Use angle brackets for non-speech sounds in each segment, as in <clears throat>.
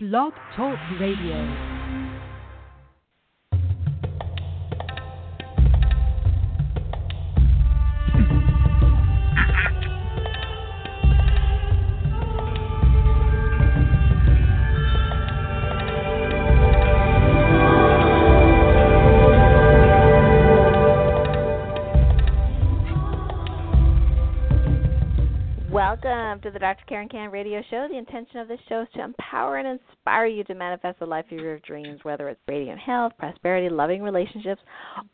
Blog Talk Radio. Welcome to the Dr. Karen Kan radio show. The intention of this show is to empower and inspire you to manifest the life of your dreams, whether it's radiant health, prosperity, loving relationships,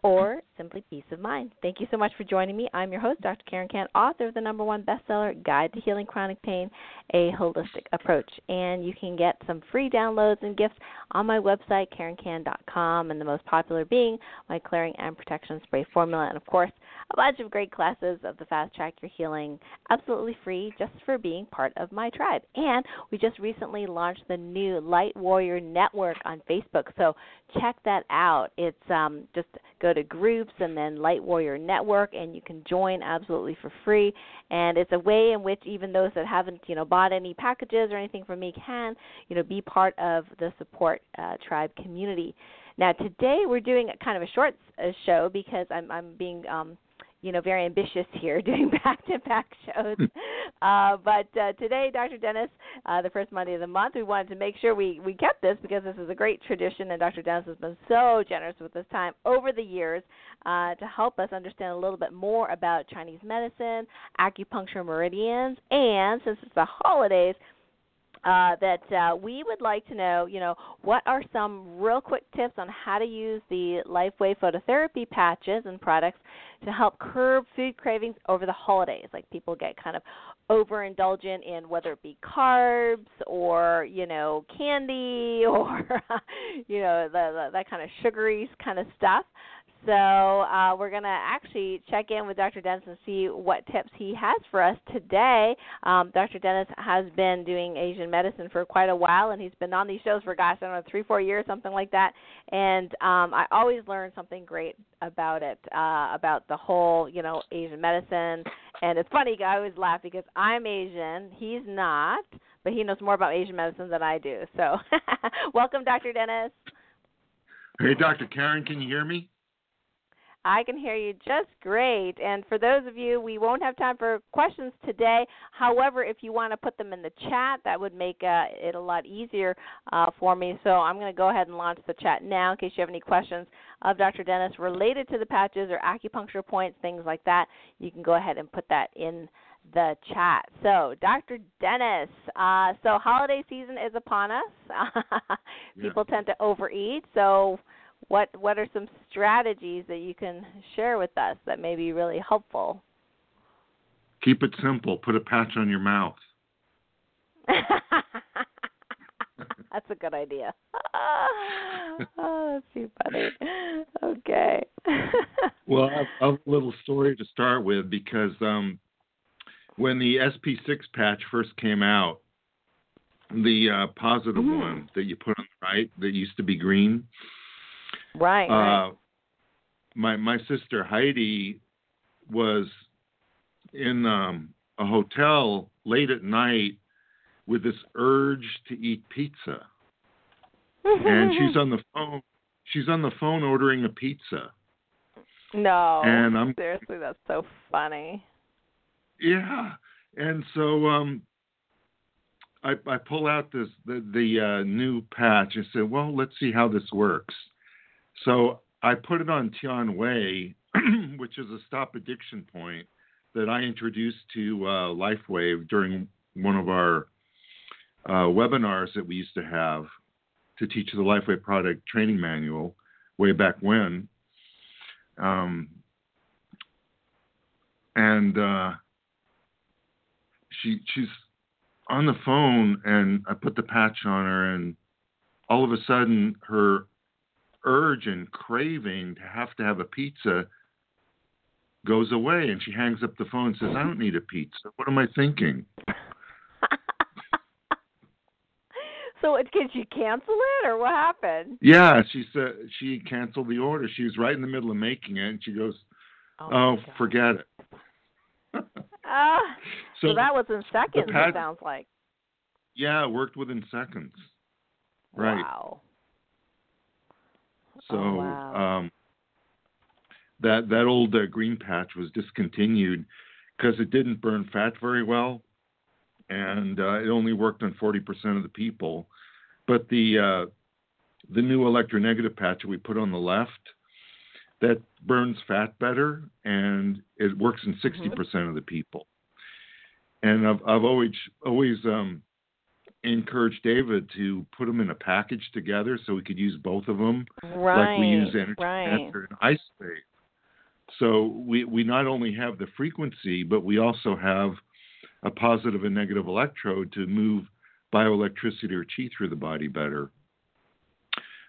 or simply peace of mind. Thank you so much for joining me. I'm your host, Dr. Karen Kan, author of the number one bestseller, Guide to Healing Chronic Pain, A Holistic Approach. And you can get some free downloads and gifts on my website, KarenKan.com, and the most popular being my Clearing and Protection Spray Formula, and of course, a bunch of great classes of the Fast Track Your Healing absolutely free just for being part of my tribe. And we just recently launched the new Light Warrior Network on Facebook. So check that out. It's um, just go to groups and then Light Warrior Network and you can join absolutely for free. And it's a way in which even those that haven't, you know, bought any packages or anything from me can, you know, be part of the support uh, tribe community. Now today we're doing kind of a short uh, show because I'm I'm being um, you know very ambitious here <laughs> doing back to back shows uh, but uh, today dr dennis uh, the first monday of the month we wanted to make sure we we kept this because this is a great tradition and dr dennis has been so generous with his time over the years uh, to help us understand a little bit more about chinese medicine acupuncture meridians and since it's the holidays uh, that uh, we would like to know, you know, what are some real quick tips on how to use the LifeWave phototherapy patches and products to help curb food cravings over the holidays. Like people get kind of overindulgent in whether it be carbs or you know candy <laughs> or you know the, the, that kind of sugary kind of stuff. So uh, we're going to actually check in with Dr. Dennis and see what tips he has for us today. Um, Dr. Dennis has been doing Asian medicine for quite a while, and he's been on these shows for, gosh, I don't know, three, four years, something like that. And um, I always learn something great about it, uh, about the whole, you know, Asian medicine. And it's funny, I always laugh because I'm Asian, he's not, but he knows more about Asian medicine than I do. So <laughs> welcome, Dr. Dennis. Hey, Dr. Karen, can you hear me? I can hear you just great. And for those of you, we won't have time for questions today. However, if you want to put them in the chat, that would make uh, it a lot easier uh, for me. So I'm going to go ahead and launch the chat now in case you have any questions of Dr. Dennis related to the patches or acupuncture points, things like that. You can go ahead and put that in the chat. So, Dr. Dennis, uh, so holiday season is upon us. <laughs> People yeah. tend to overeat. So, what what are some strategies that you can share with us that may be really helpful? Keep it simple. Put a patch on your mouth. <laughs> that's a good idea. <laughs> oh, that's too funny. Okay. <laughs> well, I have a little story to start with because um, when the SP6 patch first came out, the uh, positive mm-hmm. one that you put on the right that used to be green, Right. Uh, right. My my sister Heidi was in um, a hotel late at night with this urge to eat pizza, and <laughs> she's on the phone. She's on the phone ordering a pizza. No. And I'm seriously, that's so funny. Yeah, and so um, I I pull out this the the uh, new patch and say, well, let's see how this works. So I put it on Tian Wei, <clears throat> which is a stop addiction point that I introduced to uh, LifeWave during one of our uh, webinars that we used to have to teach the LifeWave product training manual way back when. Um, and uh, she she's on the phone, and I put the patch on her, and all of a sudden her urge and craving to have to have a pizza goes away and she hangs up the phone and says, I don't need a pizza. What am I thinking? <laughs> so did she cancel it or what happened? Yeah, she said she canceled the order. She was right in the middle of making it and she goes, Oh, oh forget it. uh, <laughs> <laughs> so, so, that was in seconds, it sounds like. Yeah, it worked within seconds. Right. Wow. So Oh, wow. um, that that old uh, green patch was discontinued because it didn't burn fat very well, and uh, it only worked on 40% of the people. But the uh, the new electronegative patch that we put on the left that burns fat better and it works in 60% of the people. And I've I've always always um, encouraged David to put them in a package together so we could use both of them right. like we use energy right. and ice wave. So we, we not only have the frequency, but we also have a positive and negative electrode to move bioelectricity or chi through the body better.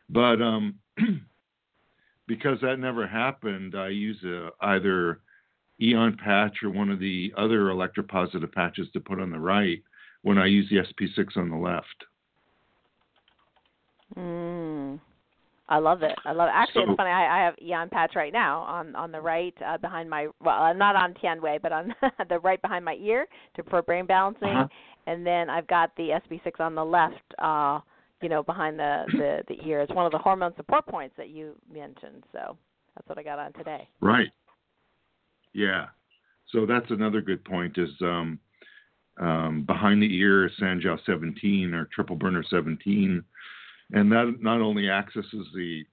But um, <clears throat> because that never happened, I use a, either Aeon patch or one of the other electropositive patches to put on the right when I use the SP6 on the left. Mm. I love it. I love it. Actually, So- it's funny. I, I have Aeon patch right now on on the right uh, behind my. Well, I'm not on Tian Wei, but on <laughs> the right behind my ear to for brain balancing, Uh-huh. and then I've got the SP6 on the left. uh you know, behind the, <clears throat> the the ear. It's one of the hormone support points that you mentioned. So that's what I got on today. Right. Yeah. So that's another good point is um, um, behind the ear Sanjiao 17 or triple burner 17. And that not only accesses the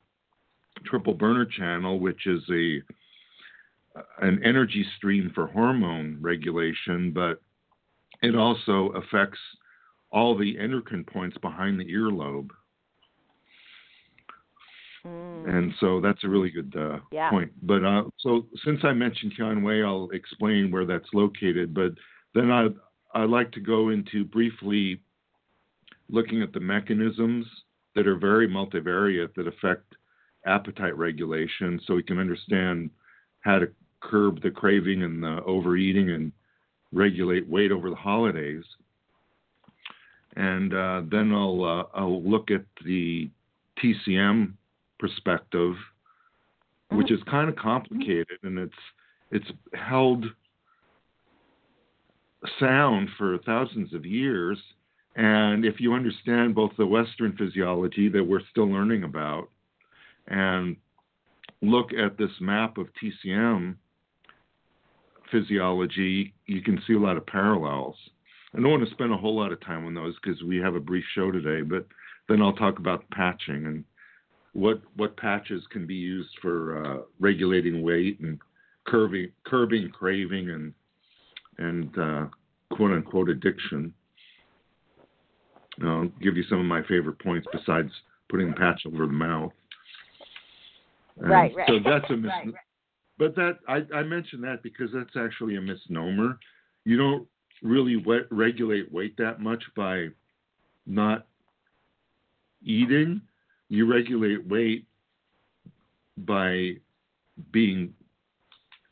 triple burner channel, which is a an energy stream for hormone regulation, but it also affects all the endocrine points behind the earlobe. Mm. And so that's a really good uh, Yeah. point. But uh, so since I mentioned Tianwei, I'll explain where that's located. But then I I like to go into briefly looking at the mechanisms that are very multivariate that affect appetite regulation, so we can understand how to curb the craving and the overeating and regulate weight over the holidays. And uh, then I'll uh, I'll look at the TCM perspective, which is kind of complicated, and it's it's held sound for thousands of years. And if you understand both the Western physiology that we're still learning about, and look at this map of TCM physiology, you can see a lot of parallels. I don't want to spend a whole lot of time on those because we have a brief show today, but then I'll talk about patching and what what patches can be used for uh, regulating weight and curbing curbing craving and and uh, quote unquote addiction. I'll give you some of my favorite points besides putting the patch over the mouth. And Right, right. So that's a mis- Right, right. but that I, I mentioned that because that's actually a misnomer. You don't really we- regulate weight that much by not eating. You regulate weight by being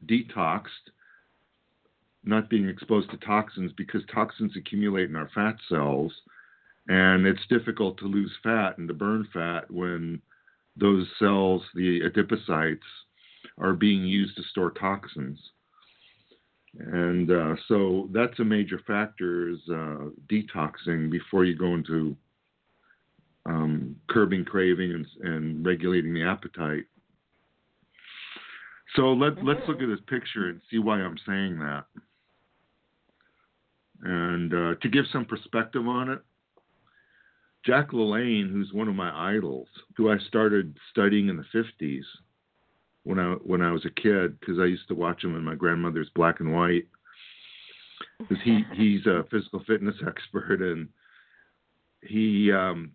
detoxed, not being exposed to toxins because toxins accumulate in our fat cells, and it's difficult to lose fat and to burn fat when those cells, the adipocytes, are being used to store toxins. And uh, so that's a major factor is uh, detoxing before you go into um, curbing craving and, and regulating the appetite. So let, let's look at this picture and see why I'm saying that. And uh, to give some perspective on it, Jack LaLanne, who's one of my idols, who I started studying in the 50s when I when I was a kid, because I used to watch him in my grandmother's black and white. Because he <laughs> he's a physical fitness <laughs> expert and he um,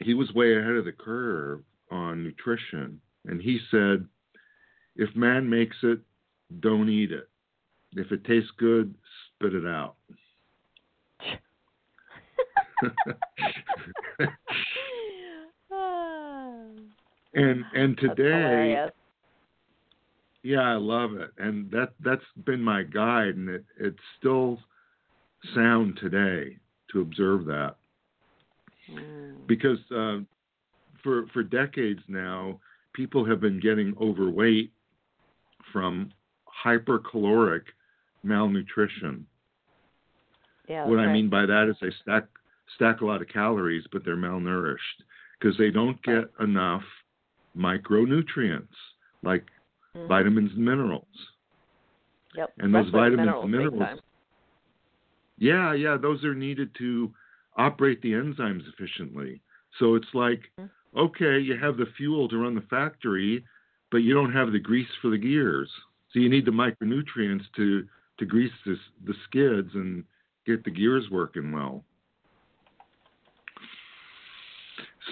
he was way ahead of the curve on nutrition, and he said, if man makes it, don't eat it. If it tastes good, spit it out. <laughs> <laughs> and and today yeah i love it and that that's been my guide and it it's still sound today to observe that Mm. because uh, for for decades now people have been getting overweight from hypercaloric malnutrition Yeah, what that's I mean by that is they stack stack a lot of calories, but they're malnourished because they don't get enough micronutrients like Mhm. vitamins and minerals. Yep. and those vitamins and minerals- Yeah, yeah, those are needed to operate the enzymes efficiently. So it's like, Mhm. okay, you have the fuel to run the factory, but you don't have the grease for the gears. So you need the micronutrients to to grease this, the skids and get the gears working well.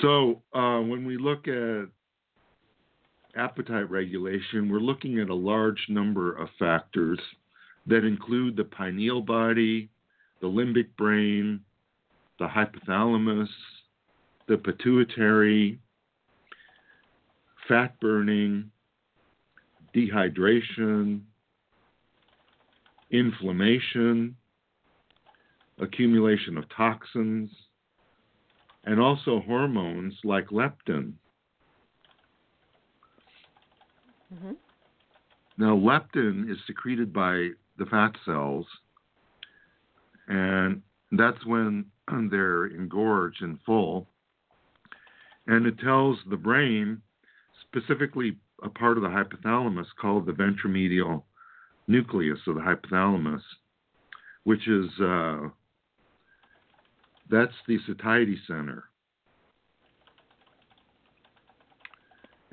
So uh, when we look at appetite regulation, we're looking at a large number of factors that include the pineal body, the limbic brain, the hypothalamus, the pituitary, fat burning, dehydration, inflammation, accumulation of toxins, and also hormones like leptin. Mhm. Now, leptin is secreted by the fat cells, and that's when <clears throat> they're engorged and full. And it tells the brain, specifically a part of the hypothalamus called the ventromedial nucleus of the hypothalamus, which is uh, that's the satiety center.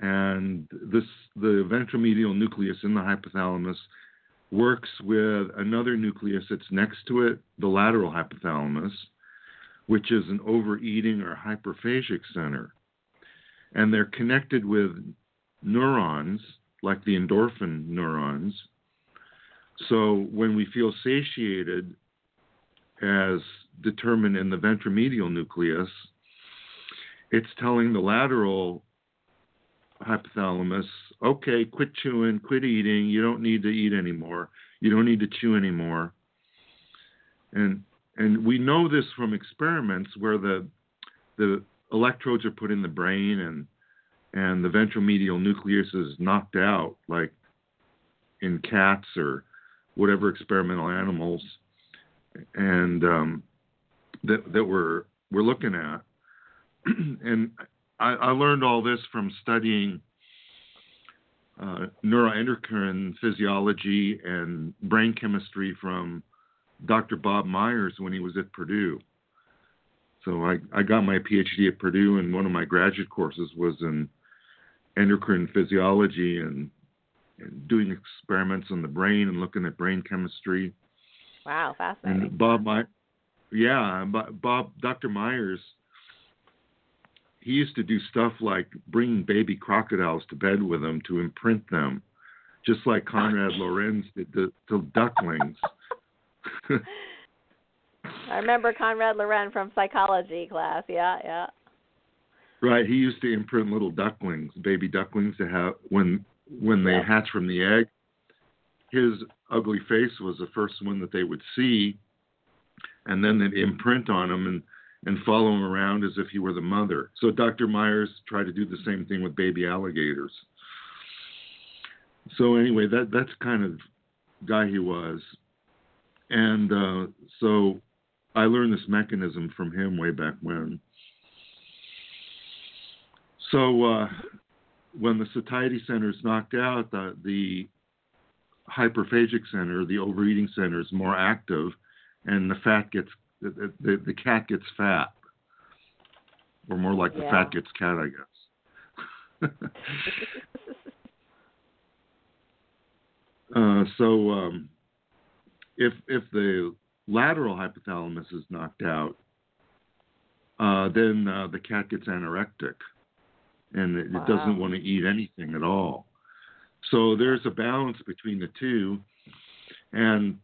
and this the ventromedial nucleus in the hypothalamus works with another nucleus that's next to it, the lateral hypothalamus, which is an overeating or hyperphagic center. And they're connected with neurons, like the endorphin neurons. So when we feel satiated, as determined in the ventromedial nucleus, it's telling the lateral hypothalamus, okay, quit chewing, quit eating. You don't need to eat anymore. You don't need to chew anymore. And and we know this from experiments where the the electrodes are put in the brain and and the ventromedial nucleus is knocked out, like in cats or whatever experimental animals, and um, that that we're we're looking at. <clears throat> and I, I learned all this from studying uh, neuroendocrine physiology and brain chemistry from Dr. Bob Myers when he was at Purdue. So I, I got my PhD at Purdue, and one of my graduate courses was in endocrine physiology and, doing experiments on the brain and looking at brain chemistry. Wow, fascinating. And Bob, My, yeah, Bob, Dr. Myers he used to do stuff like bringing baby crocodiles to bed with him to imprint them, just like Conrad Lorenz did to, to ducklings. <laughs> I remember Conrad Loren from psychology class. Yeah, yeah. Right, he used to imprint little ducklings, baby ducklings, to have when when they Yeah. hatch from the egg. His ugly face was the first one that they would see, and then they'd imprint on him and and follow him around as if he were the mother. So Dr. Myers tried to do the same thing with baby alligators. So anyway, that that's kind of guy he was, and uh, so I learned this mechanism from him way back when. So uh, when the satiety center is knocked out, the, the hyperphagic center, the overeating center, is more active, and the fat gets the, the, the cat gets fat, or more like the fat gets cat, I guess. <laughs> uh, so um, if if the lateral hypothalamus is knocked out, uh, then uh, the cat gets anorectic, and it, it doesn't want to eat anything at all. So there's a balance between the two, and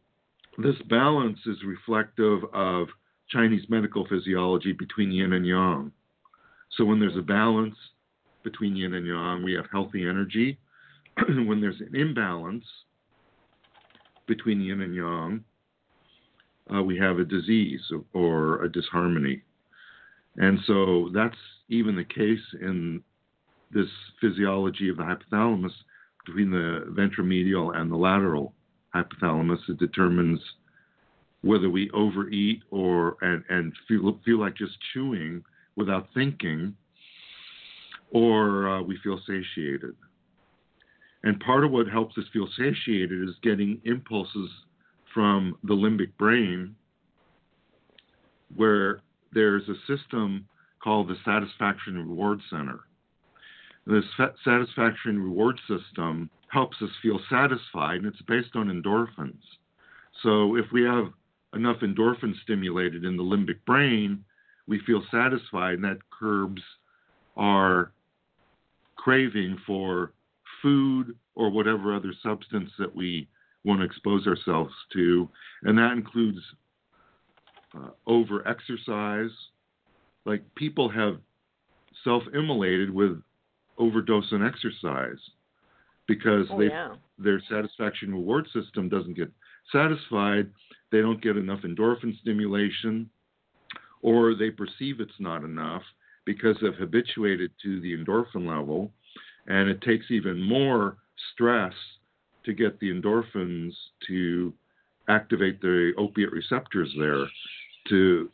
this balance is reflective of Chinese medical physiology between yin and yang. So when there's a balance between yin and yang, we have healthy energy. <clears throat> when there's an imbalance between yin and yang, uh, we have a disease or a disharmony. And so that's even the case in this physiology of the hypothalamus between the ventromedial and the lateral hypothalamus. It determines whether we overeat or and, and feel feel like just chewing without thinking, or uh, we feel satiated. And part of what helps us feel satiated is getting impulses from the limbic brain, where there's a system called the satisfaction reward center. This satisfaction reward system helps us feel satisfied, and it's based on endorphins. So if we have enough endorphin stimulated in the limbic brain, we feel satisfied, and that curbs our craving for food or whatever other substance that we want to expose ourselves to. And that includes uh, over exercise. Like people have self immolated with overdose on exercise because oh, they, yeah. their satisfaction reward system doesn't get satisfied. They don't get enough endorphin stimulation, or they perceive it's not enough because they've habituated to the endorphin level, and it takes even more stress to get the endorphins to activate the opiate receptors there to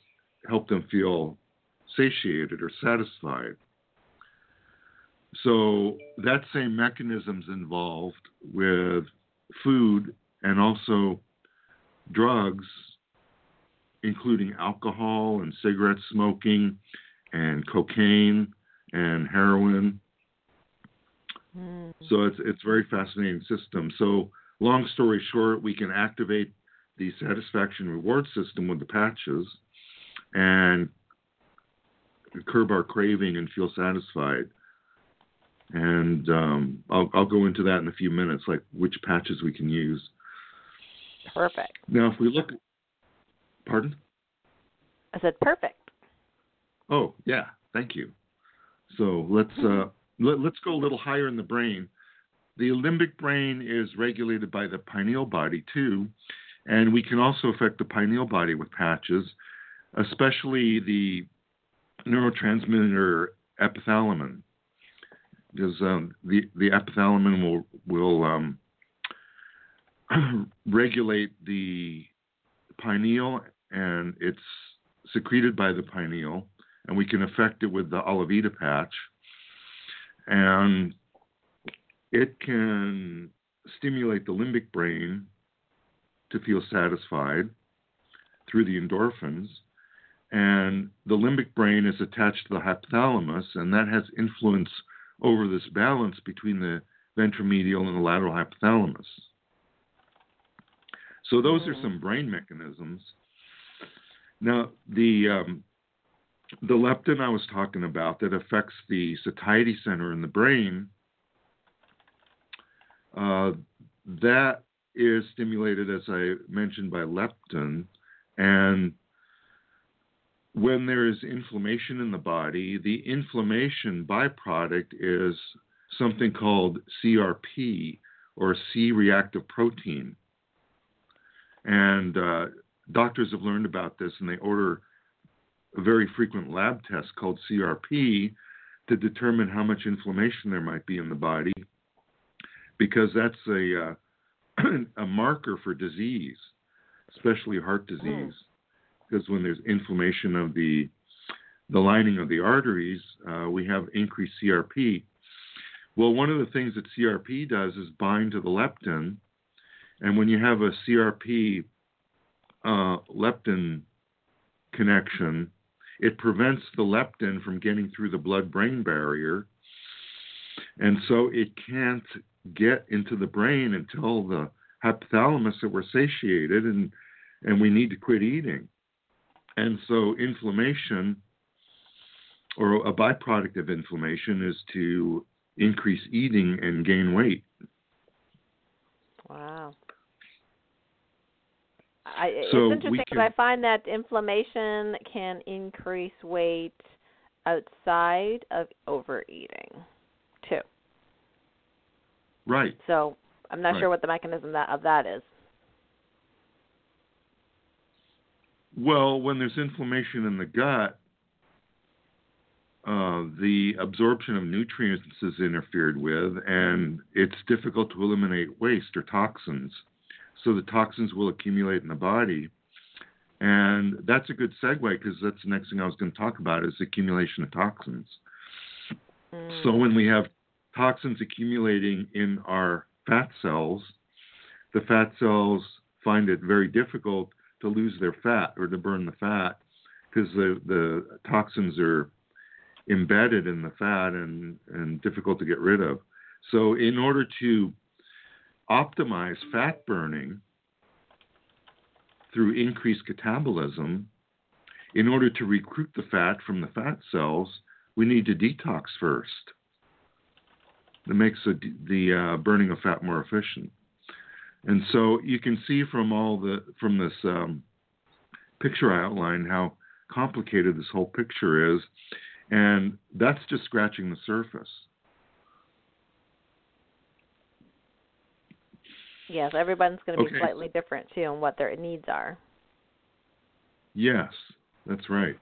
help them feel satiated or satisfied. So that same mechanism's involved with food and also drugs, including alcohol and cigarette smoking and cocaine and heroin. Mm. So it's it's a very fascinating system. So long story short, we can activate the satisfaction reward system with the patches and curb our craving and feel satisfied. And um, I'll, I'll go into that in a few minutes, like which patches we can use. Perfect. Now, if we look, pardon? I said perfect. Oh, yeah, thank you. So let's uh, let, let's go a little higher in the brain. The limbic brain is regulated by the pineal body too, and we can also affect the pineal body with patches, especially the neurotransmitter epithalamin, because um, the the epithalamin will will um, <clears throat> regulate the pineal, and it's secreted by the pineal, and we can affect it with the Alavida patch, and it can stimulate the limbic brain to feel satisfied through the endorphins. And the limbic brain is attached to the hypothalamus, and that has influence over this balance between the ventromedial and the lateral hypothalamus. So those are some brain mechanisms. Now the um, the leptin I was talking about that affects the satiety center in the brain, uh, that is stimulated, as I mentioned, by leptin. And when there is inflammation in the body, the inflammation byproduct is something called CRP or C reactive protein. And uh, doctors have learned about this and they order a very frequent lab test called CRP to determine how much inflammation there might be in the body because that's a uh, <clears throat> a marker for disease, especially heart disease, mm. Because when there's inflammation of the the lining of the arteries, uh, we have increased CRP. Well, one of the things that CRP does is bind to the leptin, and when you have a CRP uh, leptin connection, it prevents the leptin from getting through the blood brain barrier. And so it can't get into the brain until the hypothalamus that we're satiated and and we need to quit eating. And so inflammation or a byproduct of inflammation is to increase eating and gain weight. Wow. I, so it's interesting because I find that inflammation can increase weight outside of overeating, too. Right. So I'm not right. sure what the mechanism that, of that is. Well, when there's inflammation in the gut, uh, the absorption of nutrients is interfered with, and it's difficult to eliminate waste or toxins. So the toxins will accumulate in the body. And that's a good segue because that's the next thing I was going to talk about is accumulation of toxins. Mm. So when we have toxins accumulating in our fat cells, the fat cells find it very difficult to lose their fat or to burn the fat because the, the toxins are embedded in the fat and, and difficult to get rid of. So in order to optimize fat burning through increased catabolism, in order to recruit the fat from the fat cells, we need to detox first. That makes the, the uh, burning of fat more efficient. And so you can see from all the from this um, picture I outlined how complicated this whole picture is, and that's just scratching the surface. Yes, everyone's going to be Okay. slightly different too and what their needs are. Yes, that's right.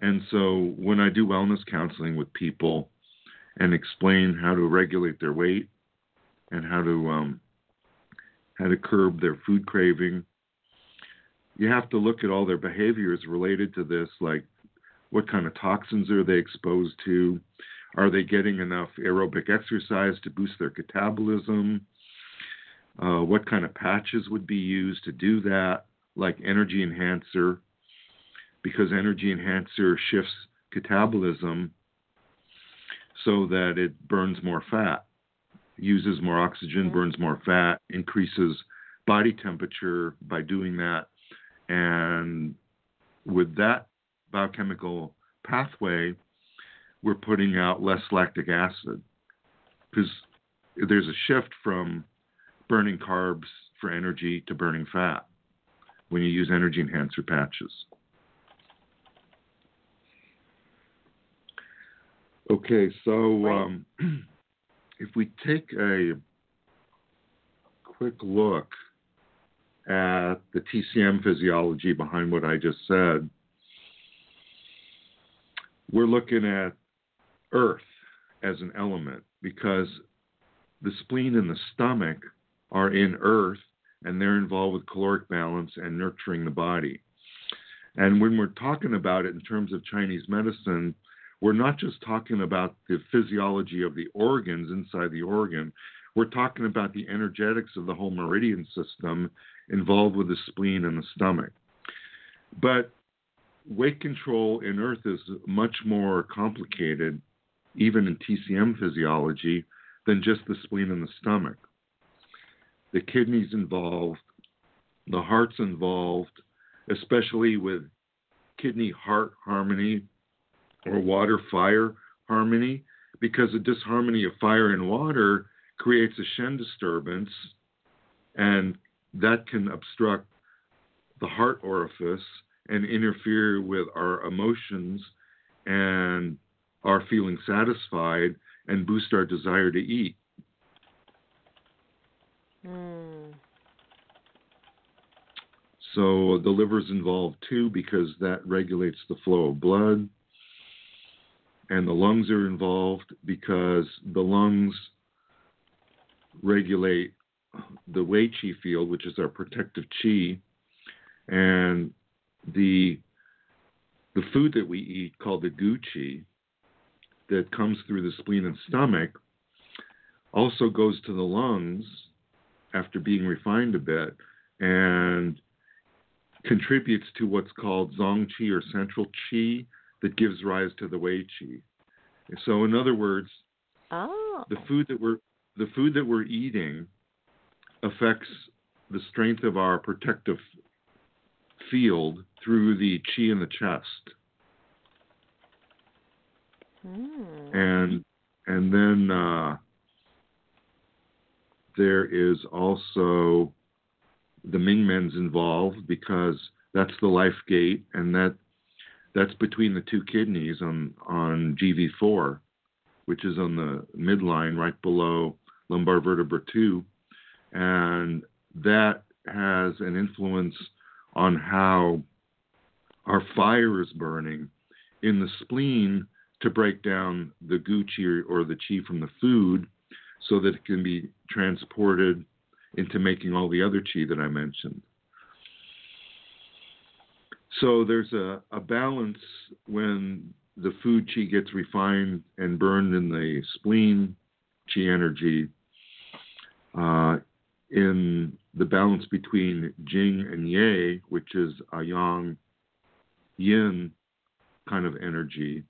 And so when I do wellness counseling with people and explain how to regulate their weight and how to um, how to curb their food craving, you have to look at all their behaviors related to this, like what kind of toxins are they exposed to? Are they getting enough aerobic exercise to boost their catabolism? Uh, what kind of patches would be used to do that? like energy enhancer because energy enhancer shifts catabolism so that it burns more fat, uses more oxygen, burns more fat, increases body temperature by doing that. And with that biochemical pathway, we're putting out less lactic acid because there's a shift from burning carbs for energy to burning fat when you use energy enhancer patches. Okay, so um, <clears throat> if we take a quick look at the TCM physiology behind what I just said, we're looking at Earth as an element because the spleen and the stomach are in Earth and they're involved with caloric balance and nurturing the body. And when we're talking about it in terms of Chinese medicine, we're not just talking about the physiology of the organs inside the organ, we're talking about the energetics of the whole meridian system involved with the spleen and the stomach. But weight control in Earth is much more complicated, even in TCM physiology, than just the spleen and the stomach the kidneys involved, the heart's involved, especially with kidney heart harmony or water fire harmony, because the disharmony of fire and water creates a Shen disturbance, and that can obstruct the heart orifice and interfere with our emotions and our feeling satisfied and boost our desire to eat. Mm. So the liver is involved too because that regulates the flow of blood. And the lungs are involved because the lungs regulate the Wei Qi field, which is our protective Qi. And the the food that we eat called the Gu Qi that comes through the spleen and stomach also goes to the lungs after being refined a bit and contributes to what's called Zong Qi or central Qi that gives rise to the Wei Qi. So in other words, Oh. the food that we're the food that we're eating affects the strength of our protective field through the chi in the chest. Mm. and and then uh, there is also the Ming Men's involved because that's the life gate, and that that's between the two kidneys on on GV4, which is on the midline right below lumbar vertebra two, and that has an influence on how our fire is burning in the spleen to break down the gu qi or the qi from the food so that it can be transported into making all the other qi that I mentioned. So there's a, a balance when the food chi gets refined and burned in the spleen chi energy uh, in the balance between Jing and Ye, which is a yang yin kind of energy.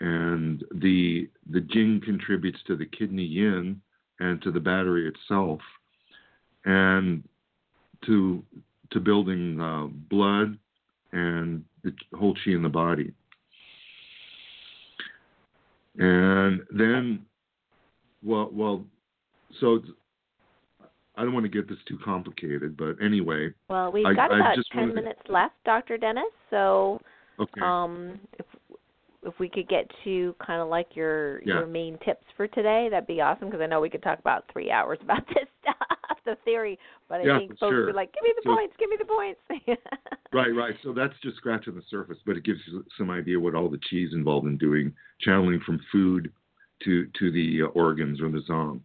And the the Jing contributes to the kidney yin and to the battery itself, and to to building uh, blood and the whole chi in the body. And then, well, well, so I don't want to get this too complicated, but anyway. Well, we've I- got about just ten wanted minutes left, Dr. Dennis. So, Okay. um, if if we could get to kind of like your Yeah. your main tips for today, that'd be awesome. Because I know we could talk about three hours about <laughs> this the theory. But I Yeah, think folks sure. are like, "Give me the So- points, give me the points." <laughs> Right, right. So that's just scratching the surface, but it gives you some idea what all the chi's involved in doing, channeling from food to to the uh, organs or the zong.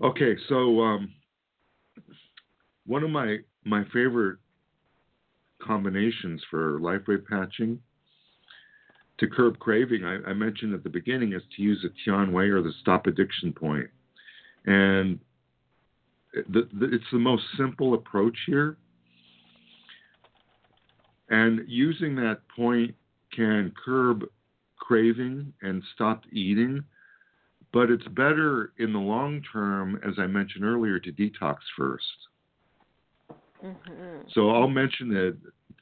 Okay, so um, one of my my favorite combinations for life wave patching to curb craving, I, I mentioned at the beginning, is to use a Tian Wei or the stop addiction point, and the, the, it's the most simple approach here. And using that point can curb craving and stop eating, but it's better in the long term, as I mentioned earlier, to detox first. hmm So I'll mention the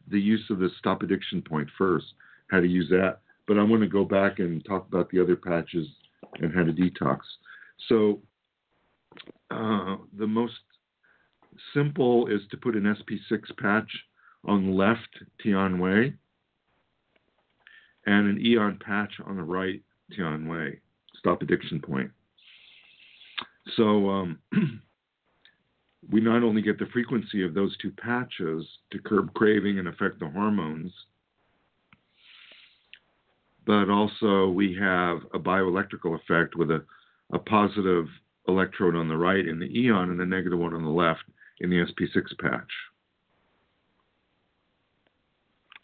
the use of the stop addiction point first, how to use that. But I want to go back and talk about the other patches and how to detox. So uh, the most simple is to put an SP6 patch on left Tian Wei and an Aeon patch on the right Tian Wei, stop addiction point. So um, <clears throat> we not only get the frequency of those two patches to curb craving and affect the hormones, but also we have a bioelectrical effect with a, a positive electrode on the right in the Aeon and the negative one on the left in the SP6 patch.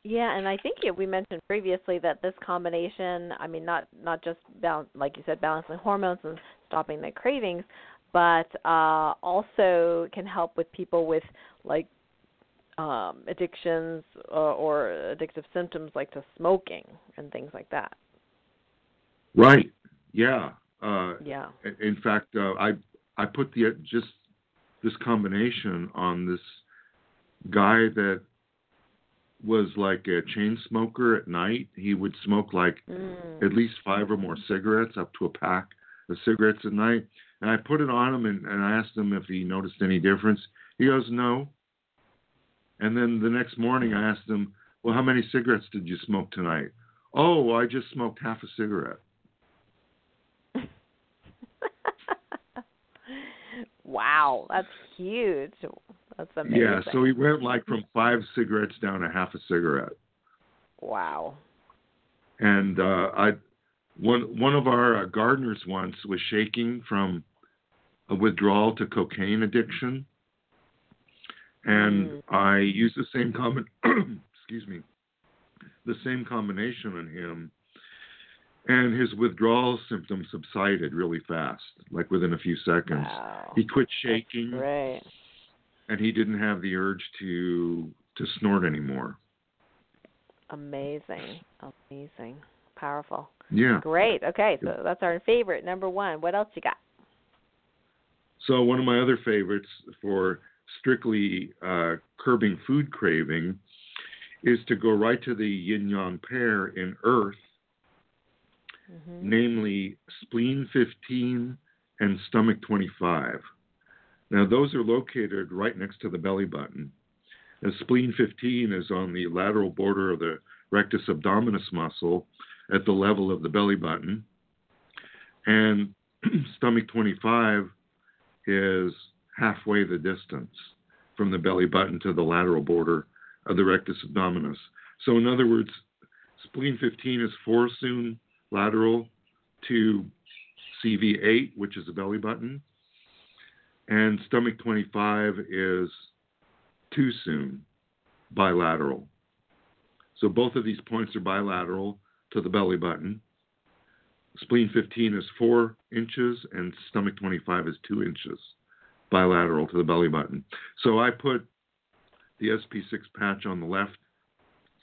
Yeah, and I think yeah, we mentioned previously that this combination, I mean, not not just balance, like you said, balancing hormones and stopping the cravings, but uh, also can help with people with like um, addictions uh, or addictive symptoms like to smoking and things like that. Right. Yeah. Uh, Yeah. in fact, uh, I I put the just this combination on this guy that was like a chain smoker at night. He would smoke like Mm. at least five or more cigarettes, up to a pack of cigarettes at night. And I put it on him and, and I asked him if he noticed any difference. He goes, no. And then the next morning I asked him, well, how many cigarettes did you smoke tonight? Oh, I just smoked half a cigarette. Wow, that's huge. That's amazing. Yeah, so he went like from five cigarettes down to half a cigarette. wow. And uh, I, one one of our uh, gardeners once was shaking from a withdrawal to cocaine addiction, and Mm. I used the same common, <clears throat> excuse me, the same combination on him, and his withdrawal symptoms subsided really fast, like within a few seconds. Wow. He quit shaking, and he didn't have the urge to to snort anymore. Amazing. Amazing. Powerful. Yeah. Great. Okay, so that's our favorite number one. What else you got? So one of my other favorites for strictly uh, curbing food craving is to go right to the yin yang pair in Earth, hmm namely spleen 15 and stomach 25. Now those are located right next to the belly button. And spleen 15 is on the lateral border of the rectus abdominis muscle at the level of the belly button. And <clears throat> stomach 25 is halfway the distance from the belly button to the lateral border of the rectus abdominis. So, in other words, spleen 15 is four cun lateral to CV8, which is the belly button, and stomach 25 is two cun bilateral. So both of these points are bilateral to the belly button. Spleen 15 is 4 inches and stomach 25 is 2 inches bilateral to the belly button. So I put the SP6 patch on the left,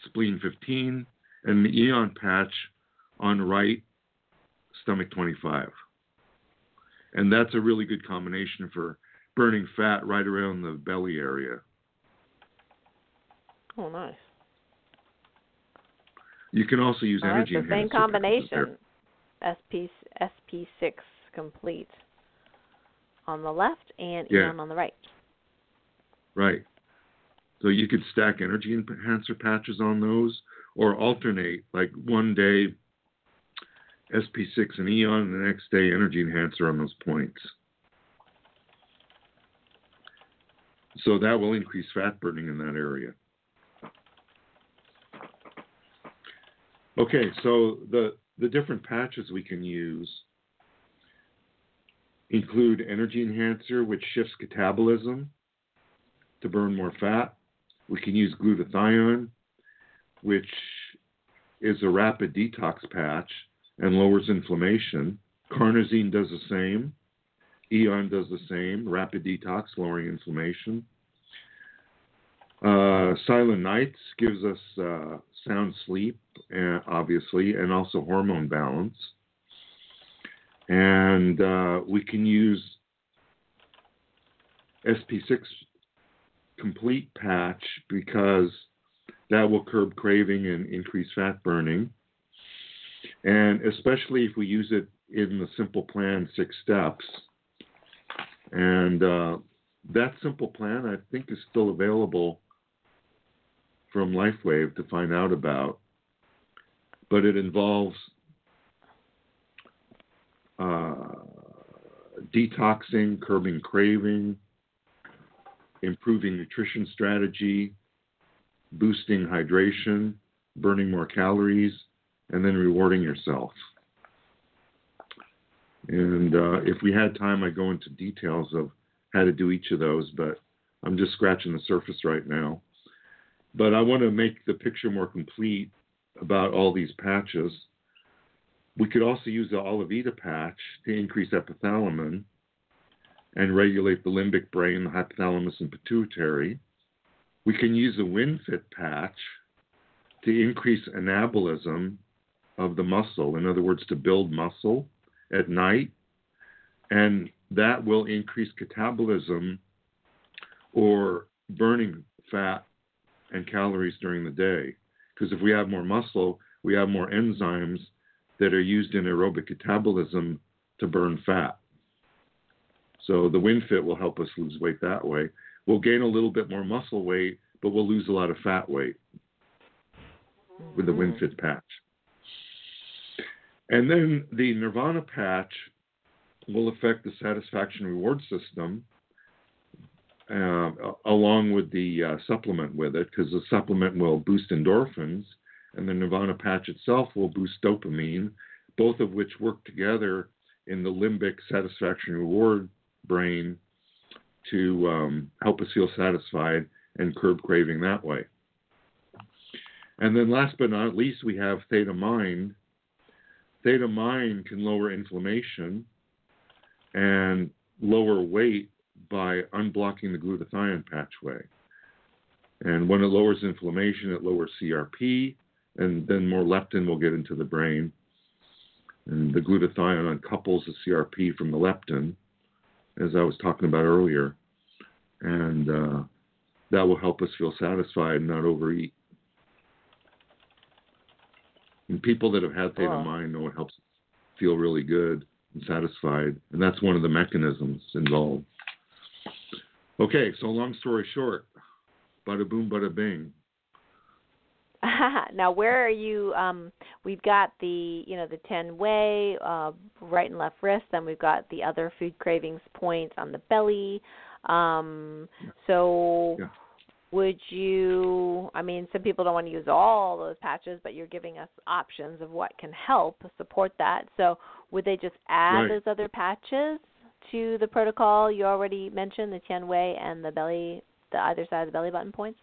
spleen 15, and the Aeon patch on right, stomach 25. And that's a really good combination for burning fat right around the belly area. Oh, nice. You can also use All right, energy so same combination. SP SP6 complete on the left and Yeah. Aeon on the right. Right. So you could stack energy enhancer patches on those or alternate, like one day SP6 and Aeon, and the next day energy enhancer on those points. So that will increase fat burning in that area. Okay, so the, the different patches we can use include energy enhancer, which shifts catabolism to burn more fat. We can use glutathione, which is a rapid detox patch and lowers inflammation. Carnosine does the same. Aeon does the same, rapid detox, lowering inflammation. Uh, Silent Nights gives us uh, sound sleep, uh, obviously, and also hormone balance. And uh, we can use SP6 complete patch because that will curb craving and increase fat burning. And especially if we use it in the simple plan six steps. And uh, that simple plan, I think, is still available from LifeWave to find out about. But it involves uh, detoxing, curbing craving, improving nutrition strategy, boosting hydration, burning more calories, and then rewarding yourself. And uh, if we had time, I'd go into details of how to do each of those, but I'm just scratching the surface right now. But I want to make the picture more complete about all these patches. We could also use the Alavida patch to increase epithalamin and regulate the limbic brain, the hypothalamus, and pituitary. We can use the WinFit patch to increase anabolism of the muscle, in other words, to build muscle at night, and that will increase catabolism or burning fat and calories during the day. Because if we have more muscle, we have more enzymes that are used in aerobic catabolism to burn fat. So the WinFit will help us lose weight that way. We'll gain a little bit more muscle weight, but we'll lose a lot of fat weight with the Mhm. WinFit patch. And then the Nirvana patch will affect the satisfaction reward system uh, along with the uh, supplement with it, because the supplement will boost endorphins, and the Nirvana patch itself will boost dopamine, both of which work together in the limbic satisfaction reward brain to um, help us feel satisfied and curb craving that way. And then last but not least, we have Theta Mind. Theta Mind can lower inflammation and lower weight by unblocking the glutathione pathway. And when it lowers inflammation, it lowers CRP, and then more leptin will get into the brain. And the glutathione uncouples the CRP from the leptin, as I was talking about earlier. And uh, that will help us feel satisfied and not overeat. And people that have had theta Wow. mind know it helps feel really good and satisfied. And that's one of the mechanisms involved. Okay, so long story short, bada boom, bada bing. <laughs> now where are you um we've got the you know the 10 way uh right and left wrist then we've got the other food cravings points on the belly um so Yeah. Would you i mean some people don't want to use all those patches but you're giving us options of what can help support that so would they just add Right. those other patches to the protocol you already mentioned the 10 way and the belly the either side of the belly button points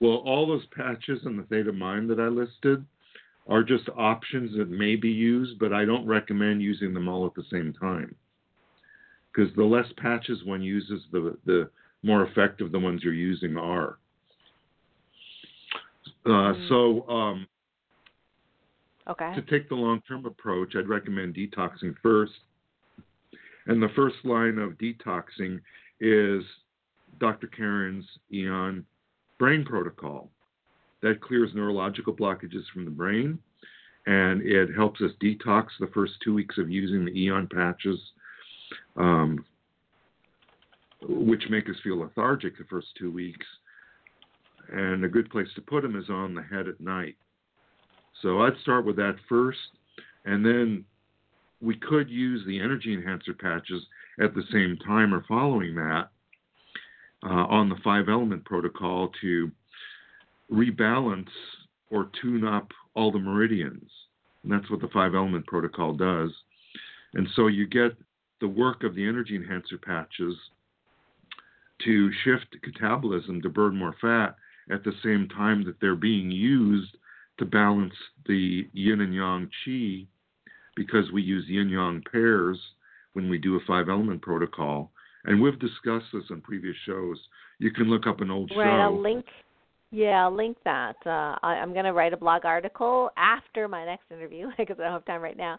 Well, all those patches and the Theta Mind that I listed are just options that may be used, but I don't recommend using them all at the same time. Because the less patches one uses, the the more effective the ones you're using are. Uh, Mm. So um, Okay. to take the long-term approach, I'd recommend detoxing first. And the first line of detoxing is Dr. Karen's Aeon Brain Protocol. That clears neurological blockages from the brain, and it helps us detox the first two weeks of using the Aeon patches, um, which make us feel lethargic the first two weeks. And a good place to put them is on the head at night. So I'd start with that first, and then we could use the energy enhancer patches at the same time or following that uh, on the five element protocol to rebalance or tune up all the meridians. And that's what the five element protocol does. And so you get the work of the energy enhancer patches to shift catabolism to burn more fat at the same time that they're being used to balance the yin and yang chi because we use yin yang pairs when we do a five element protocol. And we've discussed this on previous shows. You can look up an old Right, show. I'll link. Yeah, I'll link that. Uh, I, I'm going to write a blog article after my next interview <laughs> because I don't have time right now,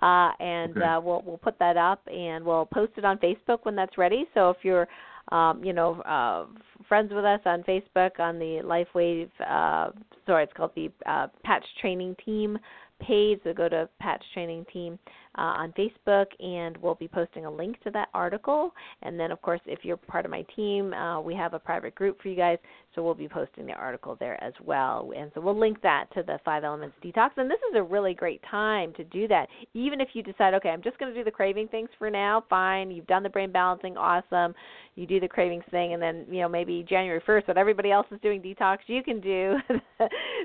uh, and Okay. uh, we'll we'll put that up and we'll post it on Facebook when that's ready. So if you're, um, you know, uh, friends with us on Facebook on the LifeWave, uh, sorry, it's called the uh, Patch Training Team page. So go to Patch Training Team uh, on Facebook, and we'll be posting a link to that article. And then, of course, if you're part of my team, uh, we have a private group for you guys, so we'll be posting the article there as well. And so we'll link that to the Five Elements Detox. And this is a really great time to do that. Even if you decide, okay, I'm just going to do the craving things for now, fine. You've done the brain balancing, awesome. You do the cravings thing, and then you know maybe January 1st, when everybody else is doing detox, you can do <laughs>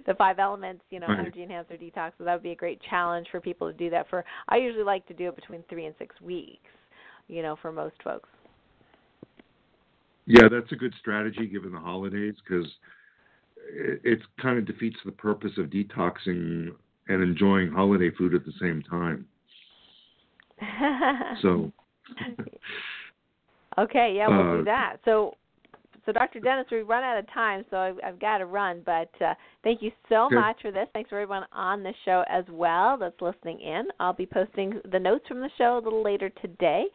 the Five Elements, you know, Right. energy enhancer detox. So that would be a great challenge for people to do that. For I usually like to do it between three and six weeks, you know, for most folks. Yeah, that's a good strategy given the holidays because it, it kind of defeats the purpose of detoxing and enjoying holiday food at the same time. <laughs> So, okay, yeah, we'll Uh, do that. So, so Dr. Dennis, we've run out of time, so I've, I've got to run. But uh, thank you so Okay. much for this. Thanks for everyone on the show as well that's listening in. I'll be posting the notes from the show a little later today.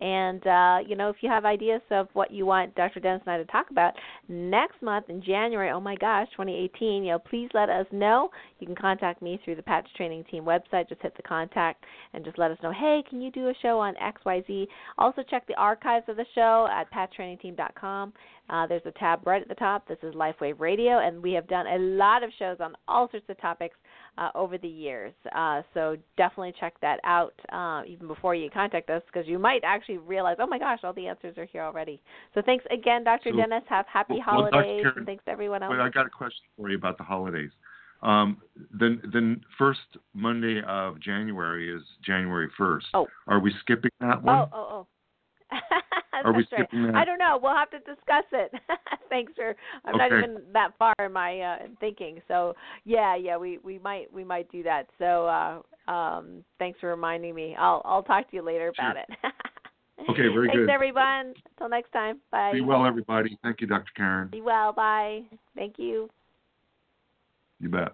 And uh, you know, if you have ideas of what you want Dr. Dennis and I to talk about next month in January, oh my gosh, 2018, you know, please let us know. You can contact me through the Patch Training Team website. Just hit the contact and just let us know. Hey, can you do a show on X, Y, Z? Also check the archives of the show at patchtrainingteam.com. Uh, there's a tab right at the top. This is LifeWave Radio, and we have done a lot of shows on all sorts of topics uh, over the years. Uh, so definitely check that out uh, even before you contact us, because you might actually realize, oh my gosh, all the answers are here already. So thanks again, Dr. So- Dennis. Have happy Well, holidays, Karen, and thanks to everyone else. but I got a question for you about the holidays. Um, first Monday of January is January first. Oh. Are we skipping that one? Oh, oh, oh. <laughs> Are we right. skipping that? I don't know. We'll have to discuss it. <laughs> Thanks for. I'm not even that far in my uh, thinking. So yeah, yeah, we we might we might do that. So uh, um, thanks for reminding me. I'll I'll talk to you later about Sure. it. <laughs> Okay, very Thanks good. Thanks everyone. Until next time. Bye. Be well, everybody. Thank you, Dr. Karen. Be well. Bye. Thank you. You bet.